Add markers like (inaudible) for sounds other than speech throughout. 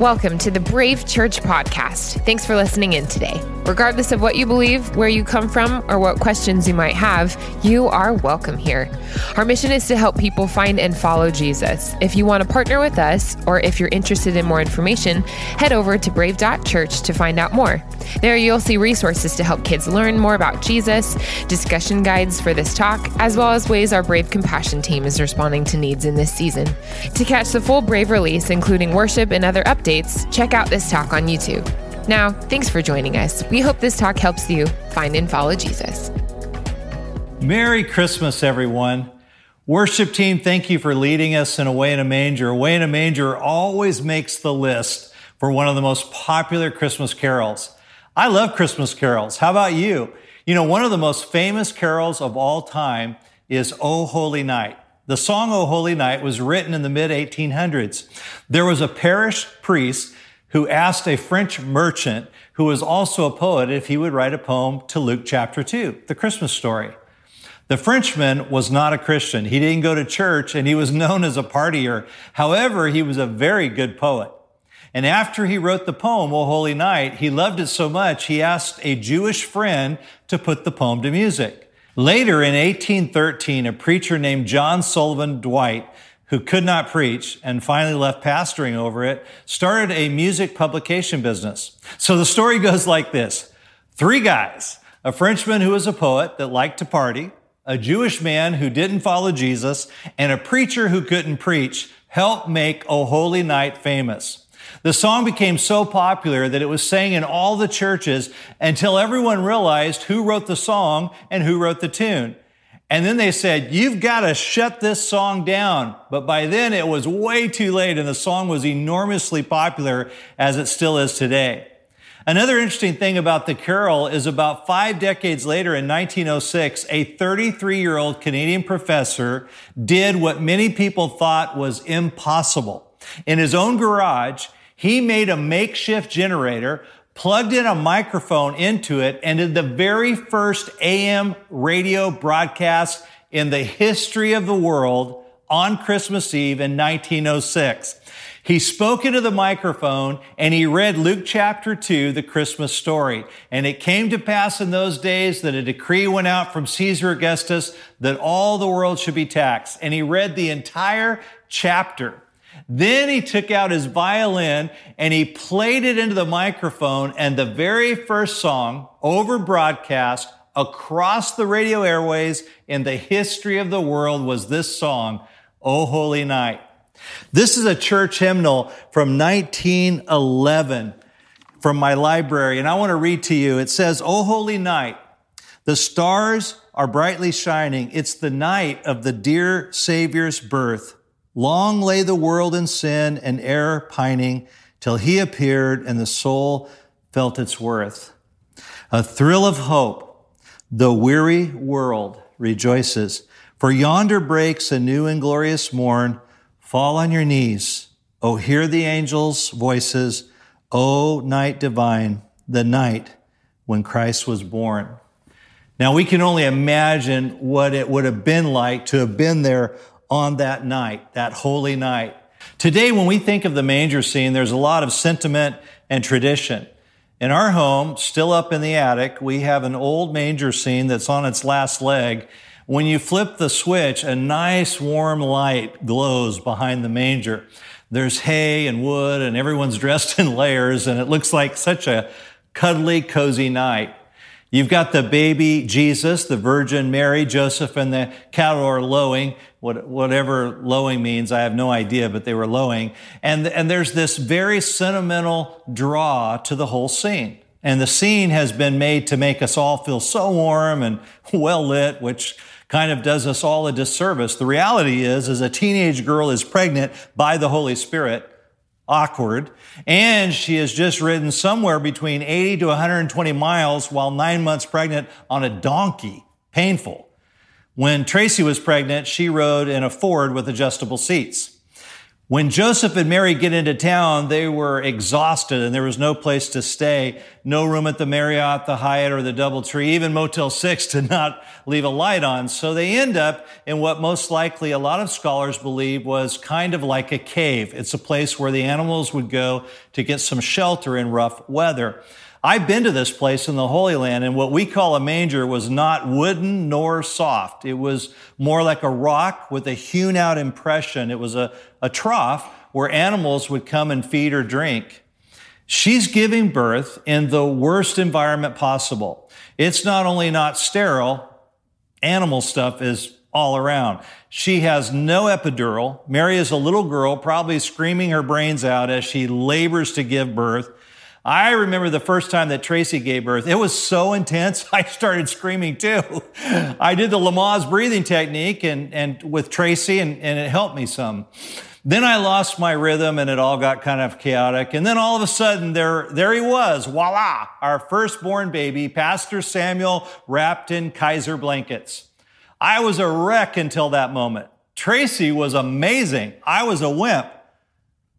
Welcome to the Brave Church Podcast. Thanks for listening in today. Regardless of what you believe, where you come from, or what questions you might have, you are welcome here. Our mission is to help people find and follow Jesus. If you want to partner with us, or if you're interested in more information, head over to brave.church to find out more. There you'll see resources to help kids learn more about Jesus, discussion guides for this talk, as well as ways our Brave Compassion team is responding to needs in this season. To catch the full Brave release, including worship and other updates, check out this talk on YouTube. Now, thanks for joining us. We hope this talk helps you find and follow Jesus. Merry Christmas, everyone. Worship team, thank you for leading us in Away in a Manger. Away in a Manger always makes the list for one of the most popular Christmas carols. I love Christmas carols. How about you? You know, one of the most famous carols of all time is O Holy Night. The song O Holy Night was written in the mid 1800s. There was a parish priest who asked a French merchant who was also a poet if he would write a poem to Luke chapter 2, the Christmas story. The Frenchman was not a Christian. He didn't go to church and he was (laughs) known as a partier. However, he was a very good poet. And after he wrote the poem, O Holy Night, he loved it so much, he asked a Jewish friend to put the poem to music. Later in 1813, a preacher named John Sullivan Dwight, who could not preach and finally left pastoring over it, started a music publication business. So the story (laughs) goes like this. Three guys, a Frenchman who was a poet that liked to party, a Jewish man who didn't follow Jesus, and a preacher who couldn't preach helped make O Holy Night famous. The song became so popular that it was sang in all the churches until everyone realized who wrote the song and who wrote the tune. And then they said, you've got to shut this song down. But by then it was way too late and the song was enormously popular as it still is today. Another interesting thing about the carol is about five decades later in 1906, a 33 year old Canadian professor did what many people thought was impossible. In his own garage, he made a makeshift generator, plugged in a microphone into it, and did the very first AM radio broadcast in the history of the world on Christmas Eve in 1906. He spoke into the microphone and he read Luke chapter 2, the Christmas story. And it came to pass in those days that a decree went out from Caesar Augustus that all the world should be taxed. And he read the entire chapter. Then he took out his violin and he played it into the microphone. And the very first song over broadcast across the radio airways in the history of the world was this song, O Holy Night. This is a church hymnal from 1911 from my library. And I want to read to you. It says, O Holy Night, the stars are brightly shining. It's the night of the dear Savior's birth. Long lay the world in sin and error pining till he appeared and the soul felt its worth. A thrill of hope, the weary world rejoices. For yonder breaks a new and glorious morn. Fall on your knees. Oh, hear the angels' voices. O night divine, the night when Christ was born. Now we can only imagine what it would have been like to have been there on that night, that holy night. Today, when we think of the manger scene, there's a lot of sentiment and tradition. In our home, still up in the attic, we have an old manger scene that's on its last leg. When you flip the switch, a nice warm light glows behind the manger. There's hay and wood and everyone's (laughs) dressed in layers and it looks like such a cuddly, cozy night. You've got the baby Jesus, the Virgin Mary, Joseph, and the cattle are lowing. What, whatever lowing means, I have no idea, but they were lowing. And, and there's this very sentimental draw to the whole scene. And the scene has been made to make us all feel so warm and (laughs) well lit, which kind of does us all a disservice. The reality is, as a teenage girl is pregnant by the Holy Spirit, awkward. And she has just ridden somewhere between 80 to 120 miles while nine months pregnant on a donkey. Painful. When Tracy was pregnant, she rode in a Ford with adjustable seats. When Joseph and Mary get into town, they were exhausted and there was no place to stay. No room at the Marriott, the Hyatt, or the Doubletree. Even Motel 6 did not leave a light on. So they end up in what most likely a lot of scholars believe was kind of like a cave. It's a place where the animals would go to get some shelter in rough weather. I've been to this place in the Holy Land, and what we call a manger was not wooden nor soft. It was more like a rock with a hewn out impression. It was a, a trough where animals would come and feed or drink. She's giving birth in the worst environment possible. It's not only not sterile, animal stuff is all around. She has no epidural. Mary is a little girl, probably screaming her brains out as she labors to give birth. I remember the first time that Tracy gave birth. It was so intense, (laughs) I started screaming too. I did the Lamaze breathing technique and, and with Tracy, and, and it helped me some. Then I lost my rhythm and it all got kind of chaotic. And then all of a sudden, there, there he was. Voila! Our firstborn baby, Pastor Samuel, wrapped in Kaiser blankets. I was a wreck until that moment. Tracy was amazing. I was a wimp.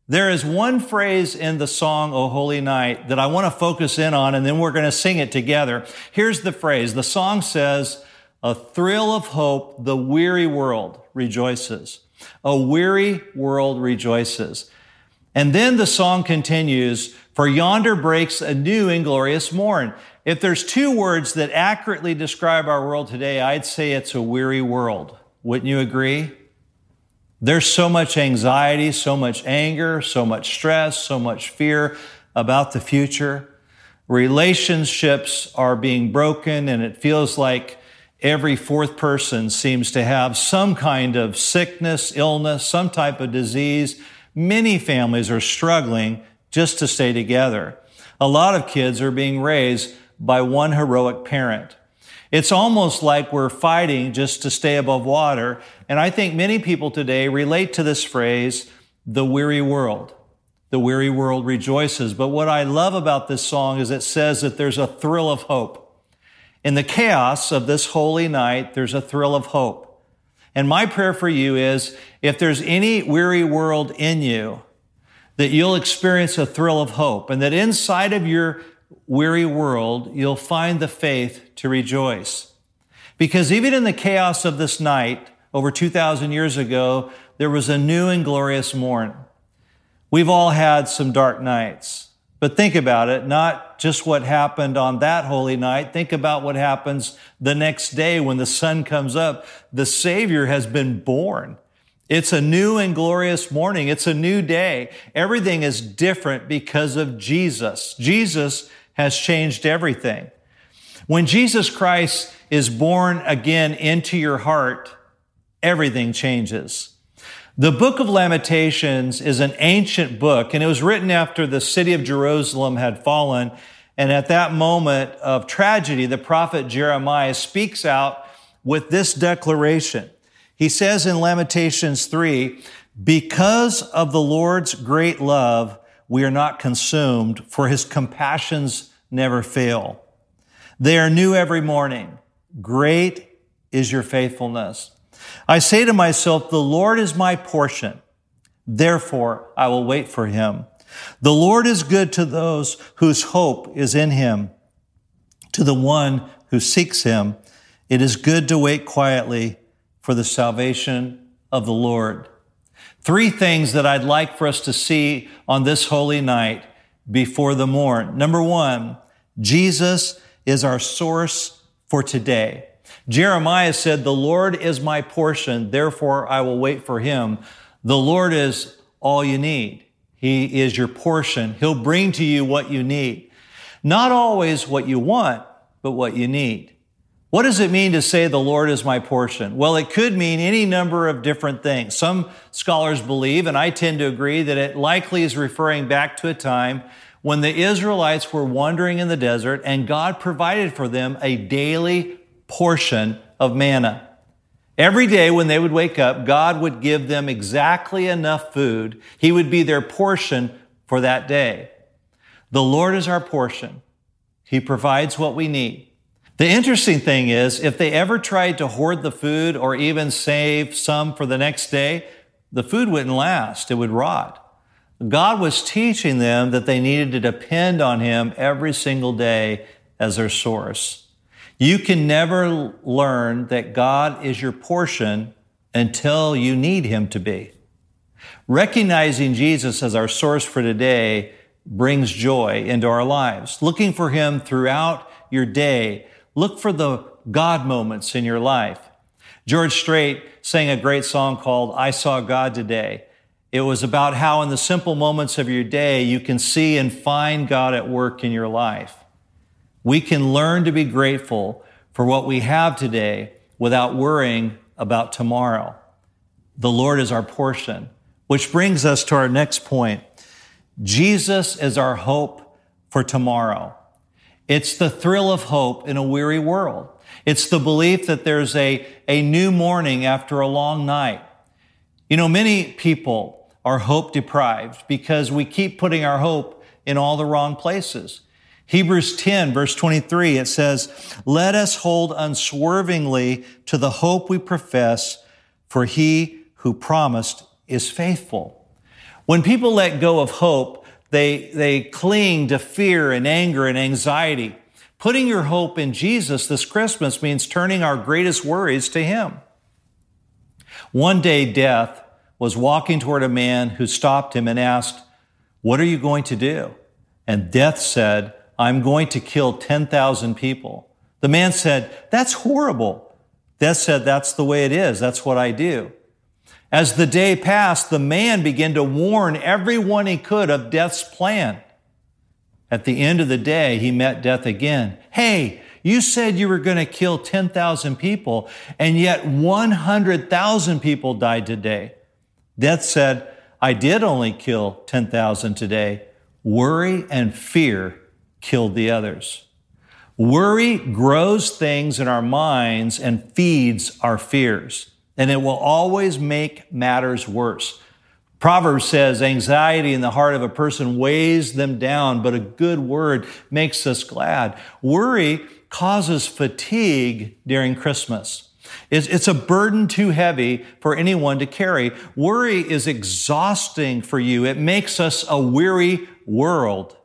There is one phrase in the song, O Holy Night, that I want to focus in on, and then we're going to sing it together. Here's the phrase. The song says, A thrill of hope, the weary world rejoices. A weary world rejoices. And then the song continues, For yonder breaks a new and glorious morn. If there's two words that accurately describe our world today, I'd say it's a weary world. Wouldn't you agree? There's so much anxiety, so much anger, so much stress, so much fear about the future. Relationships are being broken, and it feels like every fourth person seems to have some kind of sickness, illness, some type of disease. Many families are struggling just to stay together. A lot of kids are being raised by one heroic parent. It's almost like we're fighting just to stay above water. And I think many people today relate to this phrase, the weary world. The weary world rejoices. But what I love about this song is it says that there's a thrill of hope. In the chaos of this holy night, there's a thrill of hope. And my prayer for you is if there's any weary world in you, that you'll experience a thrill of hope and that inside of your weary world, you'll find the faith to rejoice. Because even in the chaos of this night, over 2,000 years ago, there was a new and glorious morn. We've all had some dark nights, but think about it, not just what happened on that holy night. Think about what happens the next day when the sun comes up. The Savior has been born. It's a new and glorious morning. It's a new day. Everything is different because of Jesus. Jesus has changed everything. When Jesus Christ is born again into your heart, everything changes. The book of Lamentations is an ancient book, and it was written after the city of Jerusalem had fallen. And at that moment of tragedy, the prophet Jeremiah speaks out with this declaration. He says in Lamentations 3, because of the Lord's great love, we are not consumed, for his compassions never fail. They are new every morning. Great is your faithfulness. I say to myself, the Lord is my portion. Therefore, I will wait for him. The Lord is good to those whose hope is in him. To the one who seeks him, it is good to wait quietly for the salvation of the Lord. Three things that I'd like for us to see on this holy night before the morn. Number one, Jesus is our source for today. Jeremiah said, The Lord is my portion, therefore I will wait for him. The Lord is all you need. He is your portion. He'll bring to you what you need. Not always what you want, but what you need. What does it mean to say the Lord is my portion? Well, it could mean any number of different things. Some scholars believe, and I tend to agree, that it likely is referring back to a time when the Israelites were wandering in the desert and God provided for them a daily portion of manna. Every day when they would wake up, God would give them exactly enough food. He would be their portion for that day. The Lord is our portion. He provides what we need. The interesting thing is, if they ever tried to hoard the food or even save some for the next day, the food wouldn't last, it would rot. God was teaching them that they needed to depend on Him every single day as their source. You can never learn that God is your portion until you need Him to be. Recognizing Jesus as our source for today brings joy into our lives. Looking for Him throughout your day. Look for the God moments in your life. George Strait sang a great song called I Saw God Today. It was about how in the simple moments of your day you can see and find God at work in your life. We can learn to be grateful for what we have today without worrying about tomorrow. The Lord is our portion, which brings us to our next point. Jesus is our hope for tomorrow. It's the thrill of hope in a weary world. It's the belief that there's a, a new morning after a long night. You know, many people are hope deprived because we keep putting our hope in all the wrong places. Hebrews 10 verse 23, it says, let us hold unswervingly to the hope we profess, for he who promised is faithful. When people let go of hope, they, they cling to fear and anger and anxiety. Putting your hope in Jesus this Christmas means turning our greatest worries to Him. One day, death was walking toward a man who stopped him and asked, What are you going to do? And death said, I'm going to kill 10,000 people. The man said, That's horrible. Death said, That's the way it is. That's what I do. As the day passed, the man began to warn everyone he could of death's plan. At the end of the day, he met death again. Hey, you said you were going to kill 10,000 people, and yet 100,000 people died today. Death said, I did only kill 10,000 today. Worry and fear killed the others. Worry grows things in our minds and feeds our fears, and it will always make matters worse. Proverbs says anxiety in the heart of a person weighs them down, but a good word makes us glad. Worry causes fatigue during Christmas. It's, a burden too heavy for anyone to carry. Worry is exhausting for you. It makes us a weary world.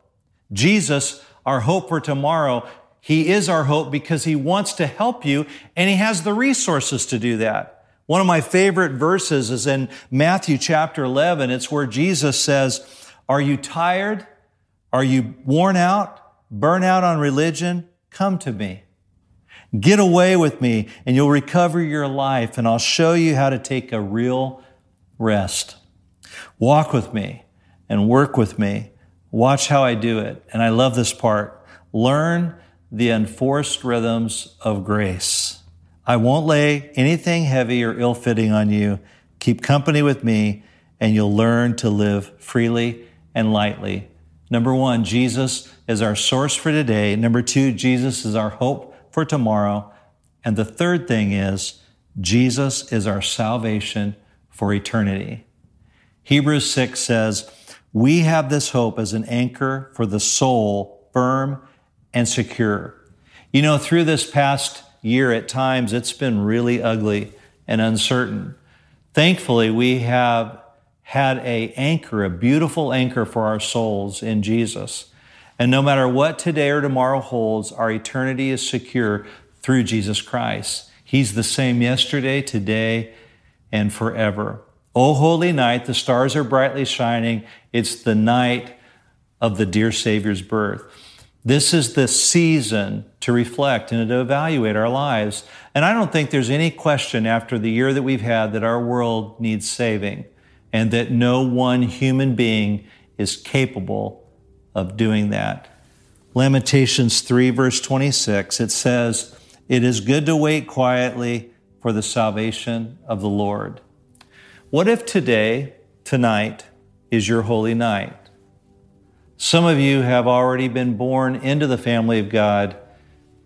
Jesus, our hope for tomorrow, he is our hope because he wants to help you and he has the resources to do that. One of my favorite verses is in Matthew chapter 11. It's where Jesus says, Are you tired? Are you worn out? Burn out on religion? Come to me. Get away with me and you'll recover your life and I'll show you how to take a real rest. Walk with me and work with me. Watch how I do it. And I love this part. Learn the enforced rhythms of grace. I won't lay anything heavy or ill fitting on you. Keep company with me, and you'll learn to live freely and lightly. Number one, Jesus is our source for today. Number two, Jesus is our hope for tomorrow. And the third thing is, Jesus is our salvation for eternity. Hebrews 6 says, We have this hope as an anchor for the soul, firm and secure. You know, through this past year at times, it's been really ugly and uncertain. Thankfully, we have had a anchor, a beautiful anchor for our souls in Jesus. And no matter what today or tomorrow holds, our eternity is secure through Jesus Christ. He's the same yesterday, today, and forever. O holy night, the stars are brightly shining. It's the night of the dear Savior's birth. This is the season to reflect and to evaluate our lives. And I don't think there's any question after the year that we've had that our world needs saving and that no one human being is capable of doing that. Lamentations 3, verse 26, it says, It is good to wait quietly for the salvation of the Lord. What if today, tonight, is your holy night? Some of you have already been born into the family of God,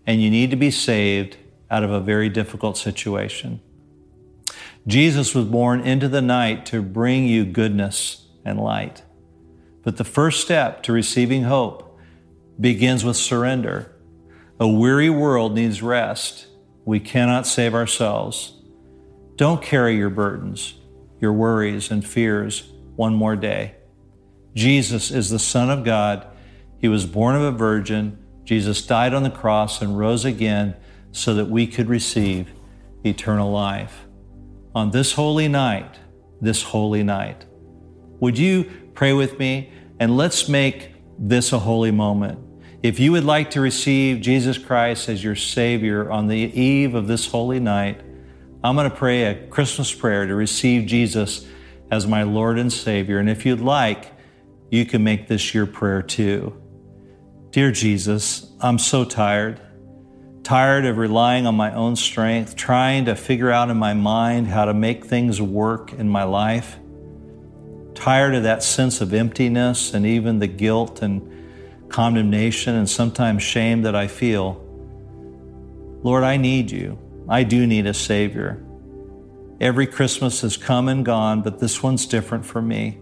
and you need to be saved out of a very difficult situation. Jesus was born into the night to bring you goodness and light. But the first step to receiving hope begins with surrender. A weary world needs rest. We cannot save ourselves. Don't carry your burdens. your worries and fears one more day. Jesus is the Son of God. He was born of a virgin. Jesus died on the cross and rose again so that we could receive eternal life. On this holy night, this holy night, would you pray with me and let's make this a holy moment? If you would like to receive Jesus Christ as your Savior on the eve of this holy night, I'm going to pray a Christmas prayer to receive Jesus as my Lord and Savior. And if you'd like, you can make this your prayer too. Dear Jesus, I'm so tired. Tired of relying on my own strength, trying to figure out in my mind how to make things work in my life. Tired of that sense of emptiness and even the guilt and condemnation and sometimes shame that I feel. Lord, I need you. I do need a Savior. Every Christmas has come and gone, but this one's different for me.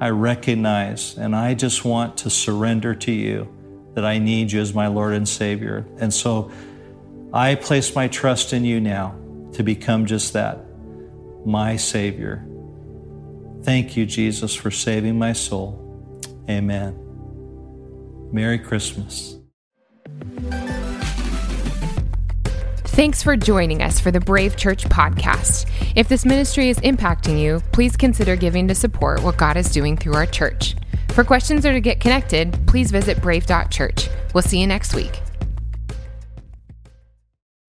I recognize and I just want to surrender to you that I need you as my Lord and Savior. And so I place my trust in you now to become just that, my Savior. Thank you, Jesus, for saving my soul. Amen. Merry Christmas. Thanks for joining us for the Brave Church podcast. If this ministry is impacting you, please consider giving to support what God is doing through our church. For questions or to get connected, please visit brave.church. We'll see you next week.